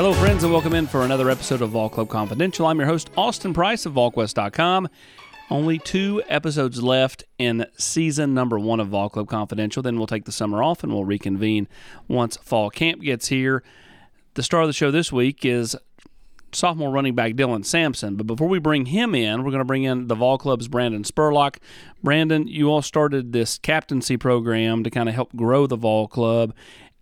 Hello, friends, and welcome in for another episode of Vol Club Confidential. I'm your host, Austin Price of VolQuest.com. Only two episodes left in season number one of Vol Club Confidential. Then we'll take the summer off and we'll reconvene once fall camp gets here. The star of the show this week is sophomore running back Dylan Sampson. But before we bring him in, we're going to bring in the Vol Club's Brandon Spurlock. Brandon, you all started this captaincy program to kind of help grow the Vol Club,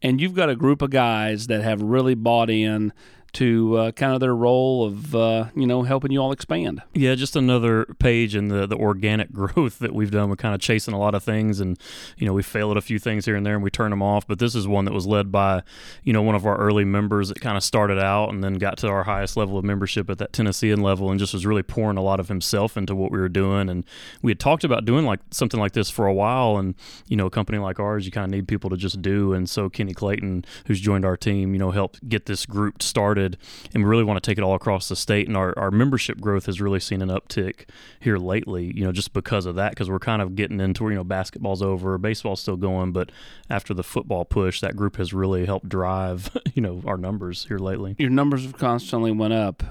and you've got a group of guys that have really bought in to uh, kind of their role of uh, you know helping you all expand. Yeah, just another page in the the organic growth that we've done. We're kind of chasing a lot of things, and you know we fail at a few things here and there, and we turn them off. But this is one that was led by you know one of our early members that kind of started out and then got to our highest level of membership at that Tennessean level, and just was really pouring a lot of himself into what we were doing. And we had talked about doing like something like this for a while, and you know a company like ours, you kind of need people to just do. And so Kenny Clayton, who's joined our team, you know helped get this group started and we really want to take it all across the state. And our, our membership growth has really seen an uptick here lately, you know, just because of that, because we're kind of getting into, you know, basketball's over, baseball's still going, but after the football push, that group has really helped drive, you know, our numbers here lately. Your numbers have constantly went up,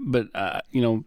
but, uh, you know,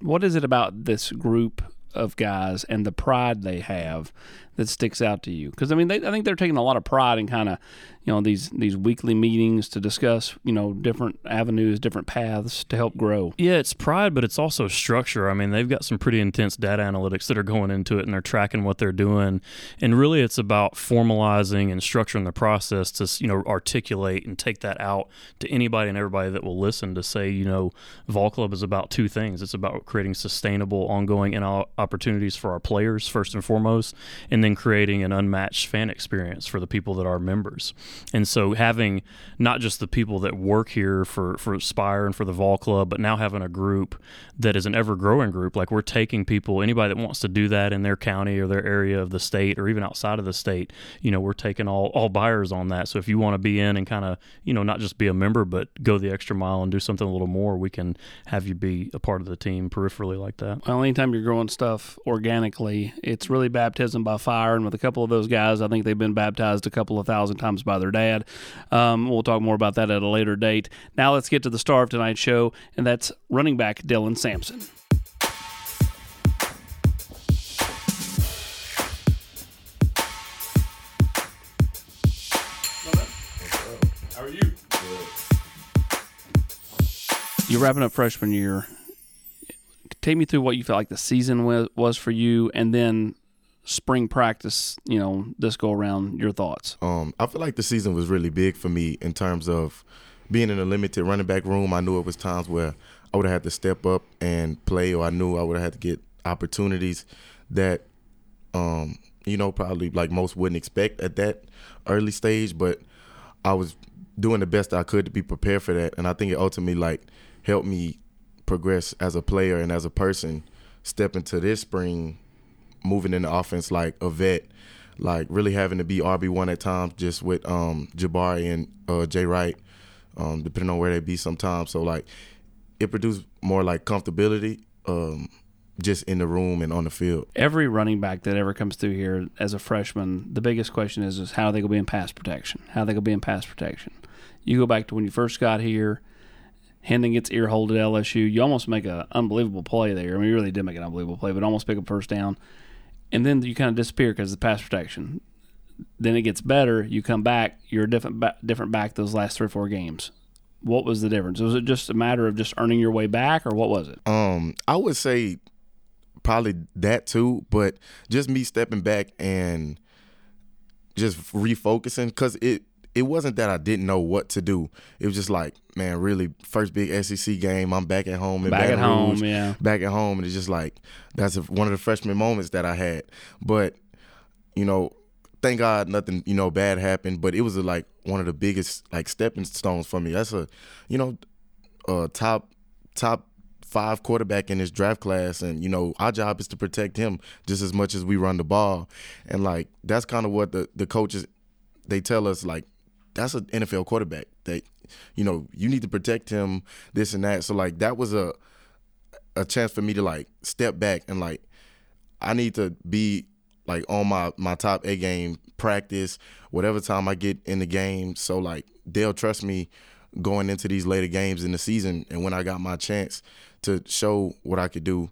what is it about this group of guys and the pride they have that sticks out to you? Because I mean, they, I think they're taking a lot of pride in kind of you know these these weekly meetings to discuss you know different avenues, different paths to help grow. Yeah, it's pride, but it's also structure. I mean, they've got some pretty intense data analytics that are going into it, and they're tracking what they're doing. And really, it's about formalizing and structuring the process to you know articulate and take that out to anybody and everybody that will listen to say, you know, Vol Club is about two things. It's about creating sustainable, ongoing and opportunities for our players first and foremost, and then creating an unmatched fan experience for the people that are members. And so having not just the people that work here for, for Spyre and for the Vol Club, but now having a group that is an ever growing group, like we're taking people, anybody that wants to do that in their county or their area of the state or even outside of the state, you know, we're taking all, all buyers on that. So if you want to be in and kind of, you know, not just be a member, but go the extra mile and do something a little more, we can have you be a part of the team peripherally like that. Well, anytime you're growing stuff organically, it's really baptism by fire. And with a couple of those guys, I think they've been baptized a couple of thousand times by their dad. Um, we'll talk more about that at a later date. Now let's get to the star of tonight's show, and that's running back Dylan Sampson. You're wrapping up freshman year. Take me through what you felt like the season was for you, and then spring practice, you know, this go around, your thoughts? Um, I feel like the season was really big for me in terms of being in a limited running back room. I knew it was times where I would have had to step up and play, or I knew I would have had to get opportunities that, um, you know, probably like most wouldn't expect at that early stage. But I was doing the best I could to be prepared for that, and I think it ultimately like helped me progress as a player and as a person. Step into this spring moving in the offense like a vet, like really having to be RB one at times, just with um, Jabari and uh, Jay Wright, um, depending on where they be sometimes. So like it produced more like comfortability. Um, just in the room and on the field. Every running back that ever comes through here as a freshman, the biggest question is, is how they to be in pass protection? How they to be in pass protection? You go back to when you first got here, Hendon gets ear hold at LSU. You almost make an unbelievable play there. I mean, you really did make an unbelievable play, but almost pick up first down and then you kind of disappear because of the pass protection. Then it gets better. You come back. You're a different different back those last three or four games. What was the difference? Was it just a matter of just earning your way back, or what was it? Um, I would say probably that too, but just me stepping back and just refocusing because it it wasn't that I didn't know what to do. It was just like, man, really first big SEC game. I'm back at home in back Baton at home, Rouge, yeah, back at home, and it's just like that's a, one of the freshman moments that I had. But you know, thank God nothing you know bad happened. But it was a, like one of the biggest like stepping stones for me. That's a you know, a top top five quarterback in this draft class and you know our job is to protect him just as much as we run the ball and like that's kind of what the the coaches they tell us like that's an NFL quarterback that you know you need to protect him this and that so like that was a a chance for me to like step back and like I need to be like on my my top A game practice whatever time I get in the game so like they'll trust me going into these later games in the season. And when I got my chance to show what I could do,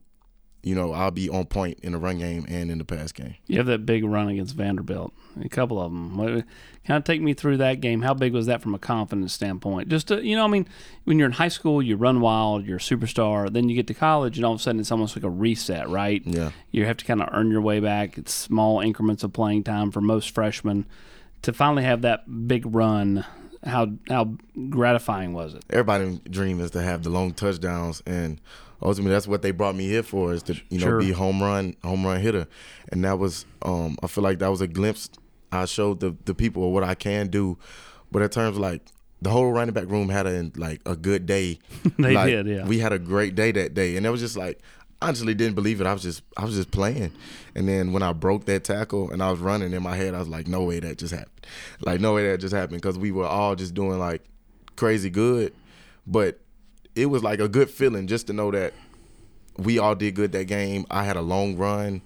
you know, I'll be on point in the run game and in the pass game. You have that big run against Vanderbilt, a couple of them. Kind of take me through that game. How big was that from a confidence standpoint? Just to, you know, I mean, when you're in high school, you run wild, you're a superstar. Then you get to college, and all of a sudden it's almost like a reset, right? Yeah. You have to kind of earn your way back. It's small increments of playing time for most freshmen. To finally have that big run, how how gratifying was it? Everybody's dream is to have the long touchdowns and ultimately that's what they brought me here for is to you know Sure. be home run home run hitter and that was um i feel like that was a glimpse i showed the the people of what i can do but in terms of like the whole running back room had a like a good day They Like, did, yeah. we had a great day that day and it was just like I honestly didn't believe it. I was just I was just playing. And then when I broke that tackle and I was running in my head, I was like, no way that just happened. Like no way that just happened because we were all just doing like crazy good. But it was like a good feeling just to know that we all did good that game. I had a long run,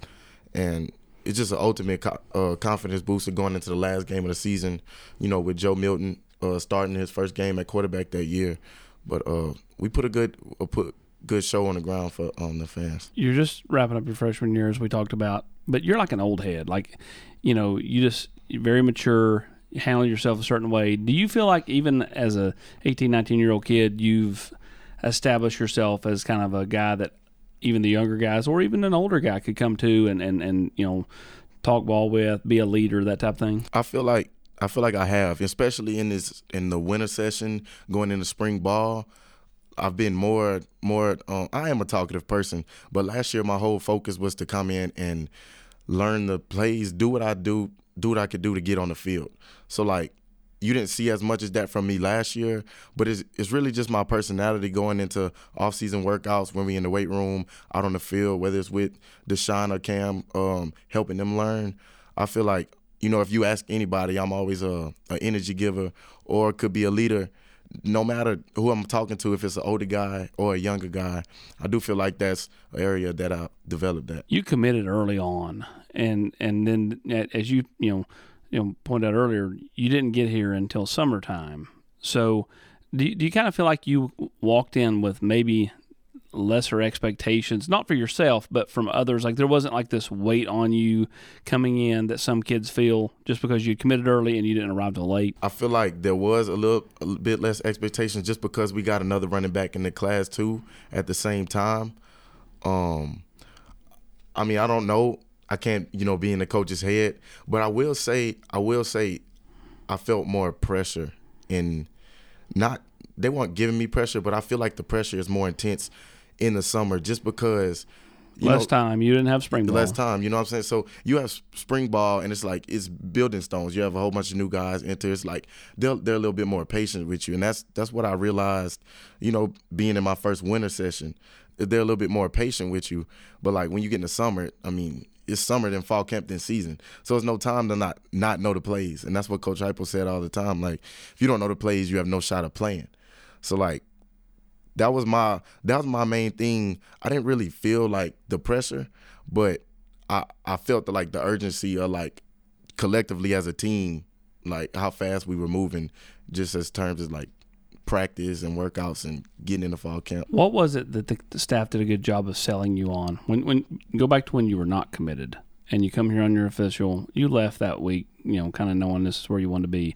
and it's just an ultimate uh, confidence booster going into the last game of the season. You know, with Joe Milton uh, starting his first game at quarterback that year, but uh, we put a good uh, put good show on the ground for um, the fans. You're just wrapping up your freshman year, as we talked about, but you're like an old head. Like, you know, you just very mature. You handle yourself a certain way. Do you feel like even as a 18, 19 year old kid, you've established yourself as kind of a guy that even the younger guys or even an older guy could come to and, and, and you know talk ball with, be a leader, that type of thing? I feel like I feel like I have, especially in this in the winter session, going into spring ball. I've been more more. Um, I am a talkative person, but last year my whole focus was to come in and learn the plays, do what I do, do what I could do to get on the field. So like, you didn't see as much as that from me last year, but it's it's really just my personality going into off season workouts when we in the weight room, out on the field, whether it's with Deshaun or Cam, um, helping them learn. I feel like you know if you ask anybody, I'm always a, a energy giver or could be a leader. No matter who I'm talking to, if it's an older guy or a younger guy, I do feel like that's an area that I developed that. you committed early on, and and then as you you know you know pointed out earlier, you didn't get here until summertime. So do you, do you kind of feel like you walked in with maybe lesser expectations, not for yourself, but from others? Like there wasn't like this weight on you coming in that some kids feel just because you committed early and you didn't arrive till late. I feel like there was a little a bit less expectations just because we got another running back in the class too at the same time. Um I mean, I don't know. I can't, you know, be in the coach's head, but I will say I will say I felt more pressure in not they weren't giving me pressure, but I feel like the pressure is more intense in the summer just because Less know, time. You didn't have spring ball. less time. You know what I'm saying? So you have spring ball, and it's like it's building stones. You have a whole bunch of new guys enter. It's like they're they're a little bit more patient with you, and that's that's what I realized. You know, being in my first winter session, they're a little bit more patient with you. But like when you get in the summer, I mean, it's summer then fall camp then season, so it's no time to not not know the plays, and that's what Coach Heupel said all the time. Like if you don't know the plays, you have no shot of playing. So like that was my that was my main thing. I didn't really feel like the pressure, but I I felt the, like the urgency of like collectively as a team, like how fast we were moving, just as terms of like practice and workouts and getting in the fall camp. What was it that the, the staff did a good job of selling you on? When when go back to when you were not committed and you come here on your official, you left that week, you know, kind of knowing this is where you want to be.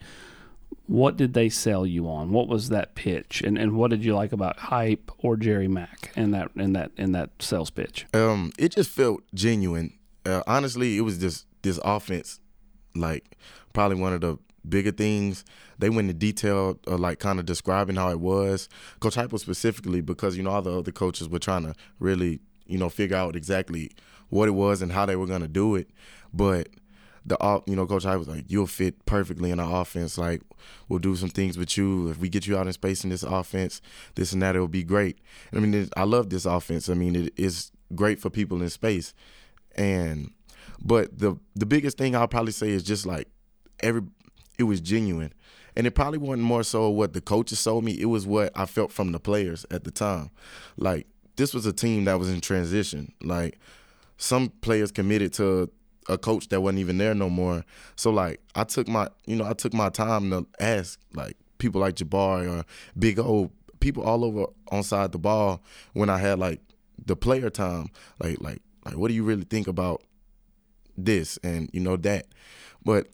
What did they sell you on? What was that pitch, and, and what did you like about hype or Jerry Mack in that in that in that sales pitch? Um, it just felt genuine. Uh, honestly, it was just this offense, like probably one of the bigger things. They went into detail, uh, like kind of describing how it was. Coach Heupel specifically, because you know all the other coaches were trying to really, you know, figure out exactly what it was and how they were gonna do it. But the off, you know, Coach I was like, "You'll fit perfectly in our offense. Like, we'll do some things with you. If we get you out in space in this offense, this and that, it'll be great." I mean, I love this offense. I mean, it is great for people in space. And but the the biggest thing I'll probably say is just like every it was genuine. And it probably wasn't more so what the coaches sold me, it was what I felt from the players at the time. Like this was a team that was in transition. Like some players committed to a coach that wasn't even there no more. So like I took my you know, I took my time to ask like people like Jabari or Big O, people all over on side the ball when I had like the player time, like like like what do you really think about this and you know that. But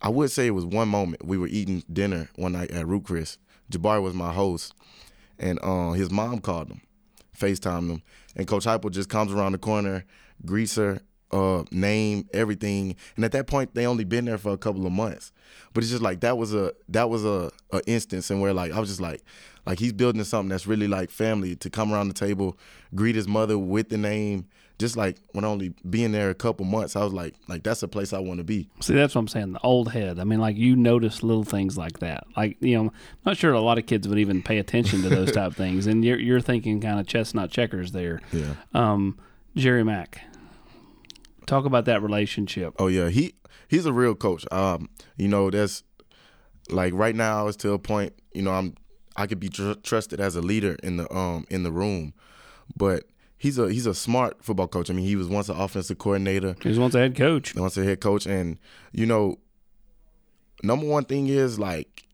I would say it was one moment. We were eating dinner one night at Ruth's Chris. Jabari was my host, and uh, his mom called him, FaceTimed him, and Coach Heupel just comes around the corner, greets her, uh, name, everything. And at that point, they only been there for a couple of months. But it's just like that was a that was a, a instance and where like I was just like, like he's building something that's really like family to come around the table, greet his mother with the name. Just like when only being there a couple months, I was like, like that's a place I want to be. See, that's what I'm saying. The old head. I mean, like you notice little things like that. Like you know, I'm not sure a lot of kids would even pay attention to those type of things. And you're you're thinking kind of chestnut checkers there. Yeah. Um, Jerry Mack. Talk about that relationship. Oh yeah, he he's a real coach. Um, you know, that's like right now it's to a point. You know, I'm I could be tr- trusted as a leader in the um in the room, but he's a he's a smart football coach. I mean, he was once an offensive coordinator. He was once a head coach. Once a head coach, and you know, number one thing is like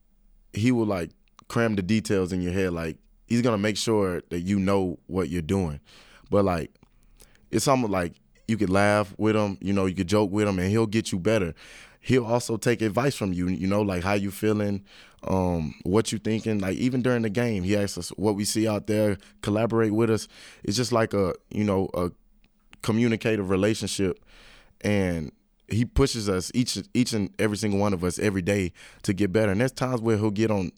he will like cram the details in your head. Like he's gonna make sure that you know what you're doing. But like it's almost like you could laugh with him, you know, you could joke with him, and he'll get you better. He'll also take advice from you, you know, like how you feeling, um, what you thinking. Like even during the game, he asks us what we see out there, collaborate with us. It's just like a, you know, a communicative relationship, and he pushes us each each and every single one of us every day to get better. And there's times where he'll get on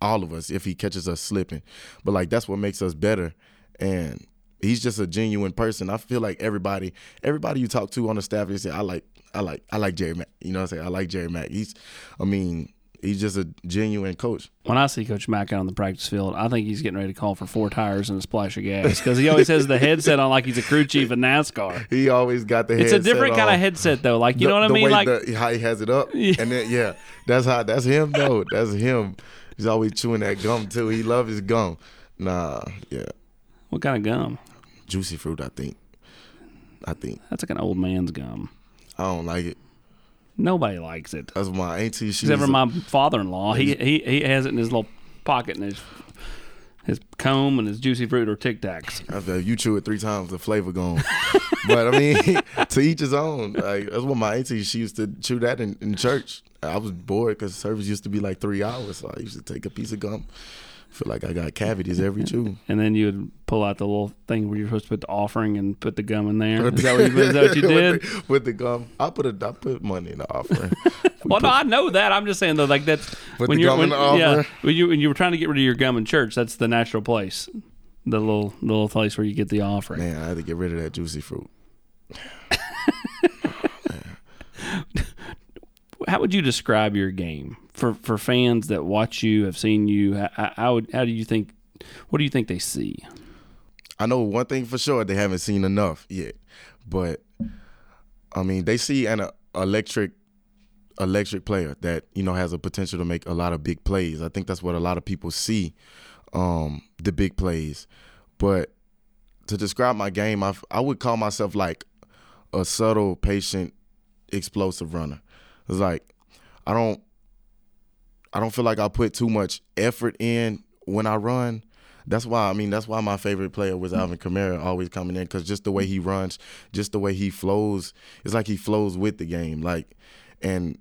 all of us if he catches us slipping, but like that's what makes us better. And he's just a genuine person. I feel like everybody, everybody you talk to on the staff, they say, I like, I like, I like Jerry Mack. You know what I'm saying? I like Jerry Mack. He's, I mean, he's just a genuine coach. When I see Coach Mack out on the practice field, I think he's getting ready to call for four tires and a splash of gas because he always has the headset on like he's a crew chief in NASCAR. He always got the. It's a different kind of headset though. Like you the, know what I mean? Way Like the, how he has it up, Yeah. and then yeah, that's how that's him though. That's him. He's always chewing that gum too. He loves his gum. Nah, yeah, what kind of gum? juicy fruit. I think. I think That's like an old man's gum. I don't like it. Nobody likes it. That's my auntie. She's Except for my father-in-law. He he he has it in his little pocket in his his comb and his juicy fruit or Tic Tacs. Feel you chew it three times, the flavor gone. but I mean, to each his own. Like that's what my auntie she used to chew that in, in church. I was bored because service used to be like three hours, so I used to take a piece of gum. Feel like I got cavities every chew. And then you would pull out the little thing where you're supposed to put the offering and put the gum in there. Is that what you, is that what you did? with, the, with the gum, I put a I put money in the offering. Well, no, I know that. I'm just saying though, like that's Put when the you're gum when, in the yeah, when you when you were trying to get rid of your gum in church. That's the natural place, the little little place where you get the offering. Man, I had to get rid of that juicy fruit. How would you describe your game for for fans that watch you, have seen you? How, how how do you think? What do you think they see? I know one thing for sure: they haven't seen enough yet. But I mean, they see an electric, electric player that you know has a potential to make a lot of big plays. I think that's what a lot of people see, um, the big plays. But to describe my game, I I would call myself like a subtle, patient, explosive runner. It's like I don't I don't feel like I put too much effort in when I run. That's why I mean that's why my favorite player was Alvin Kamara always coming in because just the way he runs, just the way he flows, it's like he flows with the game. Like, and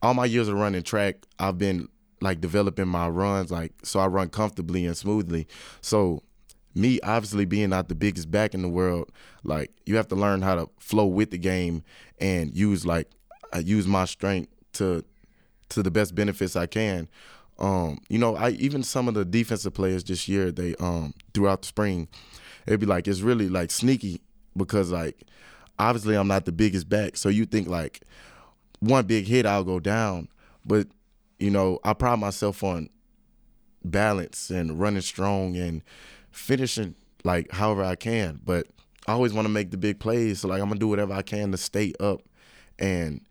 all my years of running track, I've been like developing my runs, like so I run comfortably and smoothly. So me obviously being not the biggest back in the world, like you have to learn how to flow with the game and use like I use my strength to to the best benefits I can. Um, you know, I even some of the defensive players this year, they um throughout the spring, it'd be like, it's really like sneaky because like obviously I'm not the biggest back. So you think like one big hit I'll go down. But, you know, I pride myself on balance and running strong and finishing like however I can. But I always want to make the big plays. So like I'm gonna do whatever I can to stay up and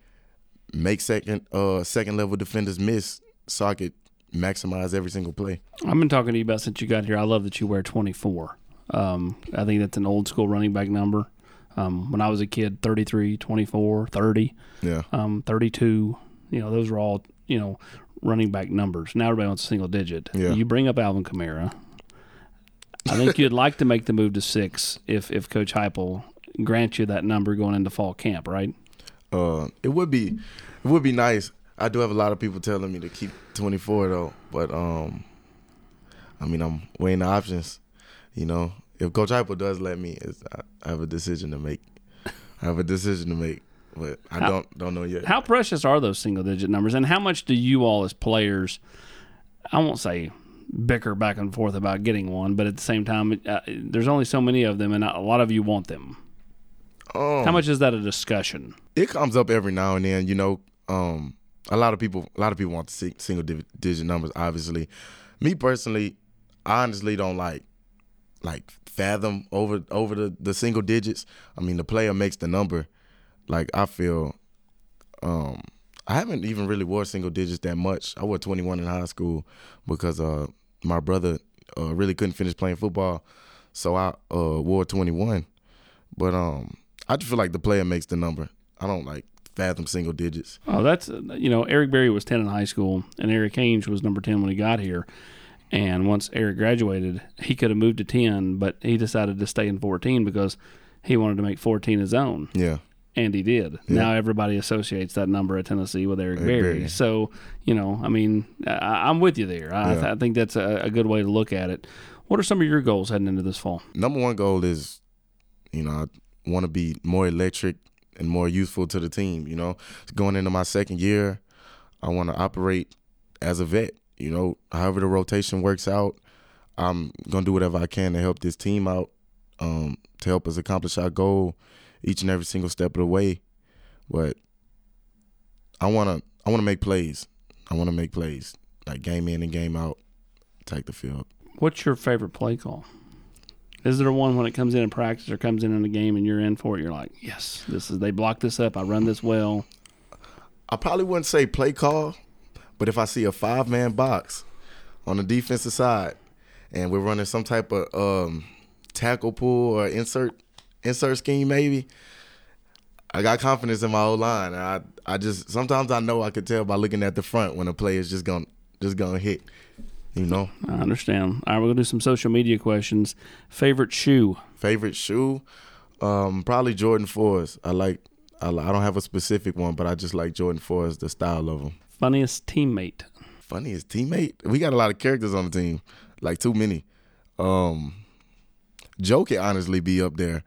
make second uh second level defenders miss so I could maximize every single play. I've been talking to you about since you got here. I love that you wear 24. Um, I think that's an old school running back number. Um, when I was a kid, 33, 24, 30, Yeah. um, 32. You know, those were all you know running back numbers. Now everybody wants a single digit. Yeah. You bring up Alvin Kamara. I think you'd like to make the move to six if if Coach Heupel grants you that number going into fall camp, right? Uh, it would be, it would be nice. I do have a lot of people telling me to keep 24 though, but um, I mean I'm weighing the options. You know, if Coach Heupel does let me, it's, I, I have a decision to make. I have a decision to make, but I How- don't don't know yet. How precious are those single digit numbers, and how much do you all as players? I won't say bicker back and forth about getting one, but at the same time, uh, there's only so many of them, and a lot of you want them. Um, How much is that a discussion? It comes up every now and then. You know, um, a lot of people, a lot of people want single digit numbers. Obviously, me personally, I honestly don't like like fathom over over the the single digits. I mean, the player makes the number. Like I feel, um, I haven't even really wore single digits that much. I wore 21 in high school because uh my brother uh, really couldn't finish playing football, so I uh wore 21. But um, I just feel like the player makes the number. I don't like fathom single digits. Oh, that's you know Eric Berry was ten in high school, and Erik Ainge was number ten when he got here. And once Eric graduated, he could have moved to ten, but he decided to stay in fourteen because he wanted to make fourteen his own, Yeah, and he did. Now everybody associates that number at Tennessee with Eric, Eric Berry. Berry. So you know, I mean, I, I'm with you there. I, Yeah. I think that's a, a good way to look at it. What are some of your goals heading into this fall? number one goal is, you know, I want to be more electric and more useful to the team. You know, going into my second year, I want to operate as a vet. You know, however the rotation works out, I'm gonna do whatever I can to help this team out, um, to help us accomplish our goal each and every single step of the way. But I wanna, I wanna make plays. I wanna make plays like game in and game out, take the field. What's your favorite play call? Is there one when it comes in in practice or comes in in a game and you're in for it? You're like, yes, this is they block this up. I run this well. I probably wouldn't say play call, but if I see a five man box on the defensive side and we're running some type of um, tackle pull or insert insert scheme, maybe I got confidence in my old line. I I just sometimes I know I could tell by looking at the front when a play is just gonna just gonna hit. You know, I understand. All right, we're gonna do some social media questions. Favorite shoe? favorite shoe, um, probably Jordan fours. I like. I, I don't have a specific one, but I just like Jordan fours, the style of them. Funniest teammate? funniest teammate. We got a lot of characters on the team, like too many. Um, Joe can honestly be up there.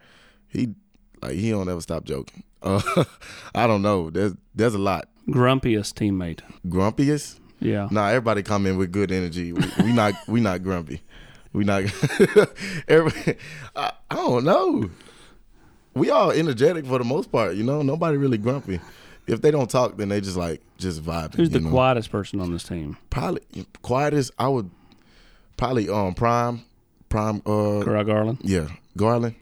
He like he don't ever stop joking. Uh, I don't know. There's there's a lot. Grumpiest teammate? Grumpiest? Yeah. Nah, everybody come in with good energy. We, we not we not grumpy. We not. everybody, I, I don't know. We all energetic for the most part. You know, nobody really grumpy. If they don't talk, then they just like just vibing. Who's the know? quietest person on this team? probably quietest I would probably um prime prime uh Kurott Garland. yeah Garland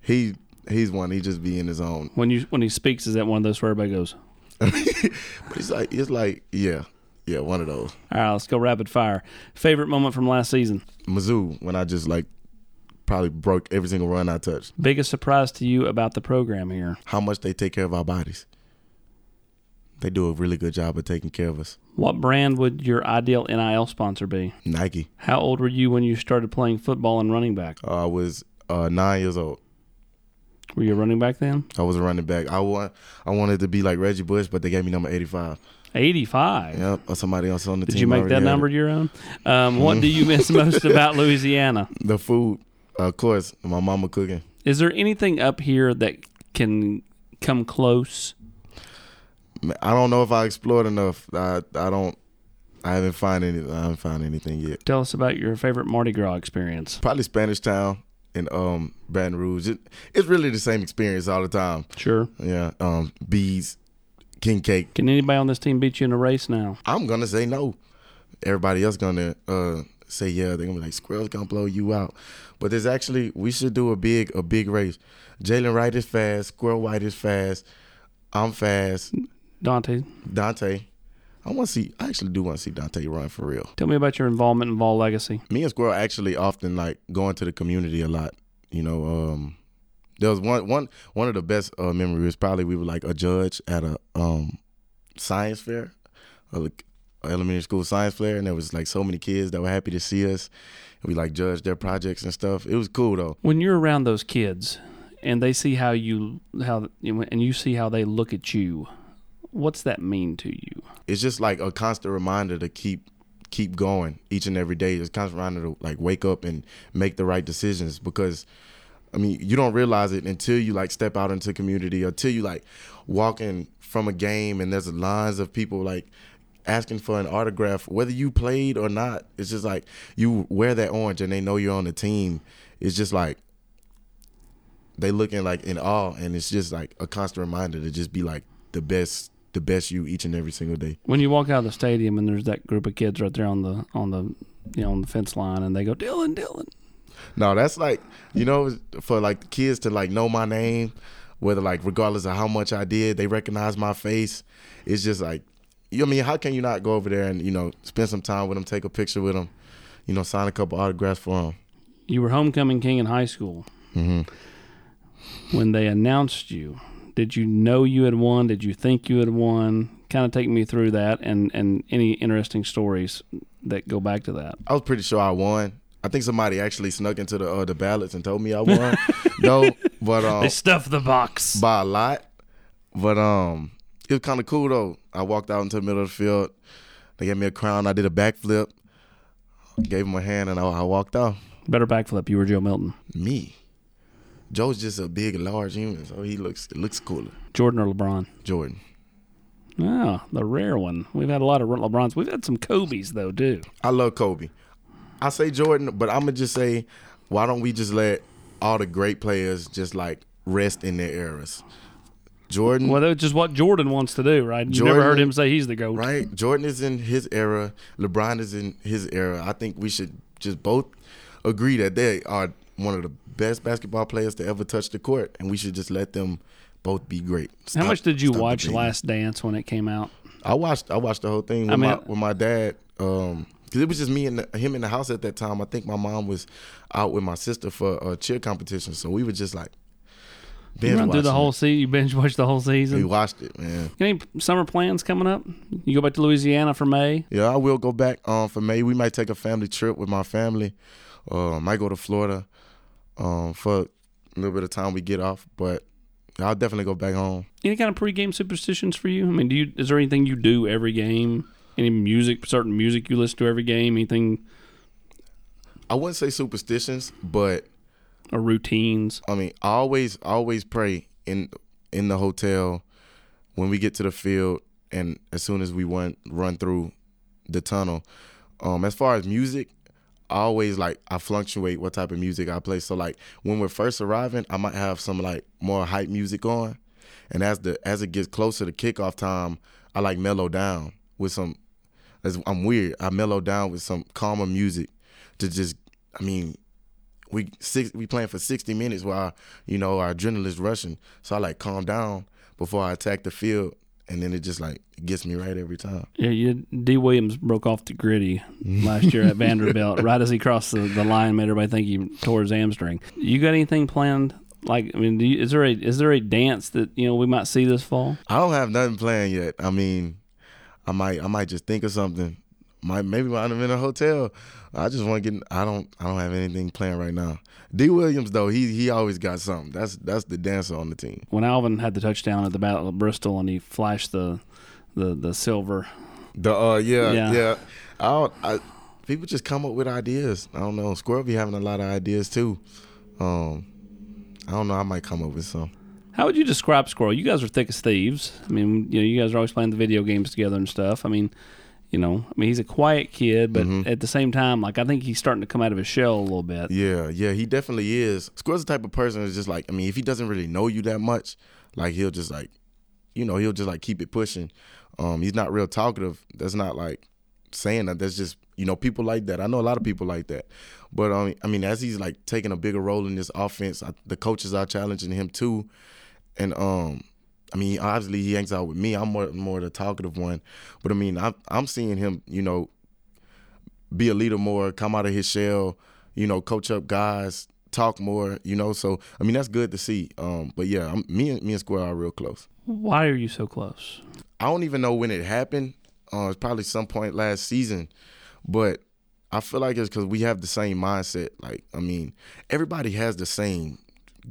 he he's one he just be in his own When you when he speaks, is that one of those where everybody goes? but it's like it's like yeah yeah one of those All right, let's go rapid fire. Favorite moment from last season? Mizzou when I just like probably broke every single run I touched Biggest surprise to you about the program here? how much they take care of our bodies they do a really good job of taking care of us What brand would your ideal NIL sponsor be? Nike How old were you when you started playing football and running back? uh, I was uh, nine years old Were you a running back then? I was a running back I want I wanted to be like Reggie Bush but they gave me number 85 85. Yep, or somebody else on the Did team. you make that it. number your own? Um, what do you miss most about Louisiana? The food, of course, my mama cooking. Is there anything up here that can come close? I don't know if I explored enough. I I don't. I haven't found any. I haven't found anything yet. Tell us about your favorite Mardi Gras experience. Probably Spanish Town and um Baton Rouge. It, it's really the same experience all the time. Sure. Yeah. Um, bees, king cake. Can anybody on this team beat you in a race now? I'm gonna say no. Everybody else gonna uh say yeah. They're gonna be like squirrels gonna blow you out. But there's actually we should do a big a big race. Jaylen Wright is fast. Squirrel White is fast. I'm fast. Dante, Dante. I want to see. I actually do want to see Dante run for real. tell me about your involvement in Vol Legacy. Me and Squirrel actually often like going to the community a lot. You know, um, there was one one one of the best uh, memories. Probably we were like a judge at a um, science fair. a elementary school science fair, and there was like so many kids that were happy to see us. We like judged their projects and stuff. It was cool though. When you're around those kids and they see how you how and you see how they look at you, what's that mean to you? It's just like a constant reminder to keep keep going each and every day. It's constant reminder to like wake up and make the right decisions because I mean, you don't realize it until you like step out into community, or until you like walking from a game and there's lines of people like asking for an autograph, whether you played or not. It's just like you wear that orange and they know you're on the team. It's just like they looking like in awe, and it's just like a constant reminder to just be like the best, the best you each and every single day. When you walk out of the stadium and there's that group of kids right there on the on the you know on the fence line, and they go Dylan, Dylan. No, that's like you know for like the kids to like know my name, whether like regardless of how much I did, they recognize my face. It's just like you know, I mean, how can you not go over there and you know spend some time with them, take a picture with them, you know, sign a couple autographs for them. You were homecoming king in high school. Mm-hmm. When they announced you, did you know you had won? Did you think you had won? Kind of take me through that and and any interesting stories that go back to that. I was pretty sure I won. I think somebody actually snuck into the uh, the ballots and told me I won. no, but um, they stuffed the box by a lot. But um, it was kind of cool though. I walked out into the middle of the field. They gave me a crown. I did a backflip. Gave him a hand, and I, I walked off. Better backflip. You were Joe Milton. Me. Joe's just a big, large human, so he looks it looks cooler. Jordan or LeBron? Jordan. Oh, the rare one. We've had a lot of LeBrons. We've had some Kobe's though too. I love Kobe. I say Jordan, but I'm gonna just say, why don't we just let all the great players just like rest in their eras? Jordan. Well, that's just what Jordan wants to do, right? You Jordan, never heard him say he's the GOAT. Right. Jordan is in his era. LeBron is in his era. I think we should just both agree that they are one of the best basketball players to ever touch the court, and we should just let them both be great. Stop, How much did you watch Last Dance when it came out? I watched. I watched the whole thing with, I mean, my, with my dad. Um, because it was just me and the, him in the house at that time. I think my mom was out with my sister for a cheer competition, so we were just like binge you run through the whole season. You binge watched the whole season. We watched it, man. Any summer plans coming up? You go back to Louisiana for May? Yeah, I will go back um, for May. We might take a family trip with my family. Uh, might go to Florida um, for a little bit of time we get off, but I'll definitely go back home. Any kind of pregame superstitions for you? I mean, do you is there anything you do every game? Any music, certain music you listen to every game? Anything? I wouldn't say superstitions, but or routines? I mean, I always always pray in in the hotel when we get to the field and as soon as we run run through the tunnel. Um, as far as music, I always like I fluctuate what type of music I play. So like when we're first arriving, I might have some like more hype music on, and as the as it gets closer to kickoff time, I like mellow down with some. I'm weird. I mellow down with some calmer music to just. I mean, we six we playing for 60 minutes while you know our adrenaline's rushing. So I like calm down before I attack the field, and then it just like gets me right every time. Yeah, you, Dee Williams broke off the Griddy last year at Vanderbilt right as he crossed the, the line, made everybody think he tore his hamstring. You got anything planned? Like, I mean, you, is there a is there a dance that you know we might see this fall? I don't have nothing planned yet. I mean, I might I might just think of something. Might maybe while I'm in a hotel I just want to get. I don't. I don't have anything planned right now. Dee Williams though, he he always got something. That's that's the dancer on the team. When Alvin had the touchdown at the Battle of Bristol and he flashed the the the silver. The uh yeah yeah. yeah. I, I people just come up with ideas. I don't know. Squirrel be having a lot of ideas too. Um, I don't know. I might come up with some. How would you describe Squirrel? You guys are thick as thieves. I mean, you know, you guys are always playing the video games together and stuff. I mean, you know, I mean, he's a quiet kid, but mm-hmm. at the same time, like I think he's starting to come out of his shell a little bit. Yeah, yeah, he definitely is. Squirrel's the type of person that's just like, I mean, if he doesn't really know you that much, like he'll just like, you know, he'll just like keep it pushing. Um, he's not real talkative. That's not like saying that. That's just you know people like that. I know a lot of people like that. But um, I mean, as he's like taking a bigger role in this offense, I, the coaches are challenging him too, and um, I mean, obviously he hangs out with me. I'm more more the talkative one, but I mean, I'm I'm seeing him, you know, be a leader more, come out of his shell, you know, coach up guys, talk more, you know. So I mean, that's good to see. Um, but yeah, I'm, me and me and Squirrel are real close. Why are you so close? I don't even know when it happened. Uh, it's probably some point last season, but I feel like it's because we have the same mindset. Like, I mean, everybody has the same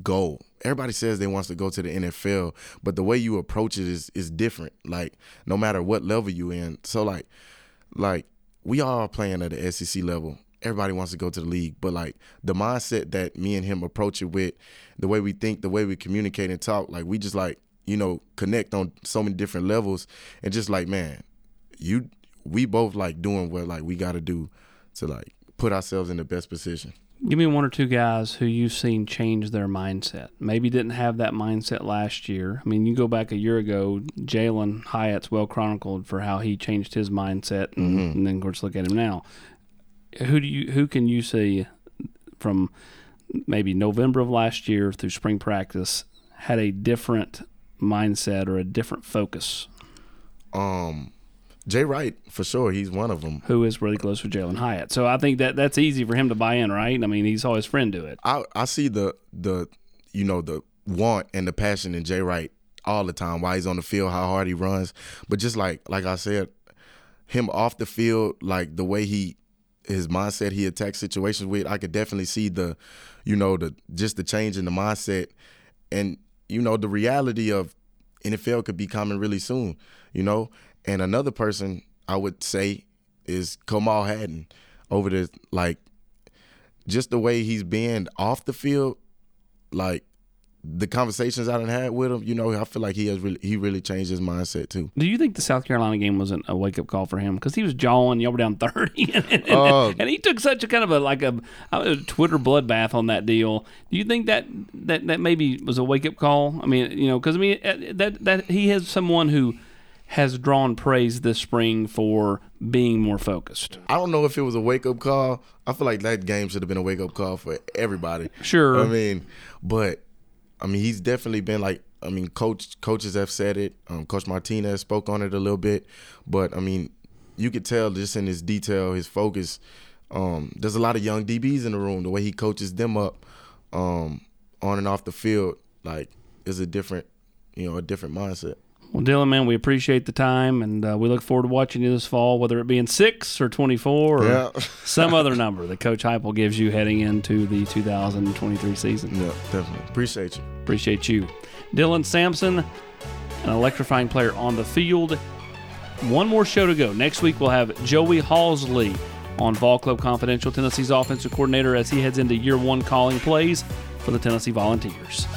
goal. Everybody says they wants to go to the NFL, but the way you approach it is is different. Like, no matter what level you in. So like, like we all playing at the SEC level. Everybody wants to go to the league, but like the mindset that me and him approach it with, the way we think, the way we communicate and talk, like we just like you know connect on so many different levels, and just like man, you we both like doing what like we got to do to like put ourselves in the best position. Give me one or two guys who you've seen change their mindset. Maybe didn't have that mindset last year. I mean, you go back a year ago, Jalin Hyatt's well chronicled for how he changed his mindset, and, Mm-hmm. and then of course look at him now. Who do you who can you see from maybe November of last year through spring practice had a different mindset or a different focus? Um, Jay Wright for sure, he's one of them. Who is really close with Jalin Hyatt? So I think that that's easy for him to buy in, right? I mean, he saw his friend do it. I I see the the you know the want and the passion in Jay Wright all the time while he's on the field, how hard he runs. But just like like I said, him off the field, like the way he his mindset he attacks situations with, I could definitely see the you know the just the change in the mindset and you know the reality of NFL could be coming really soon, you know. And another person I would say is Kamal Hadden over the like just the way he's been off the field, like the conversations I done had with him, you know, I feel like he has really he really changed his mindset too. Do you think the South Carolina game wasn't a wake up call for him because he was jawing, y'all were down thirty, and, and, Oh. and he took such a kind of a like a, a Twitter bloodbath on that deal. Do you think that that that maybe was a wake up call? I mean, you know, because I mean uh, that that he has someone who has drawn praise this spring for being more focused. I don't know if it was a wake up call. I feel like that game should have been a wake up call for everybody. Sure. I mean, but I mean, he's definitely been like. I mean, coach coaches have said it. Um, coach Martinez spoke on it a little bit, but I mean, you could tell just in his detail, his focus. Um, there's a lot of young DBs in the room. The way he coaches them up, um, on and off the field, like is a different, you know, a different mindset. Well, Dylan, man, we appreciate the time, and uh, we look forward to watching you this fall, whether it be in six or twenty-four or Yeah. some other number that Coach Heupel gives you heading into the 2023 season. Yeah, definitely. Appreciate you. Appreciate you. Dylan Sampson, an electrifying player on the field. One more show to go. Next week, we'll have Joey Halzle on Vol Club Confidential, Tennessee's offensive coordinator, as he heads into year one calling plays for the Tennessee Volunteers.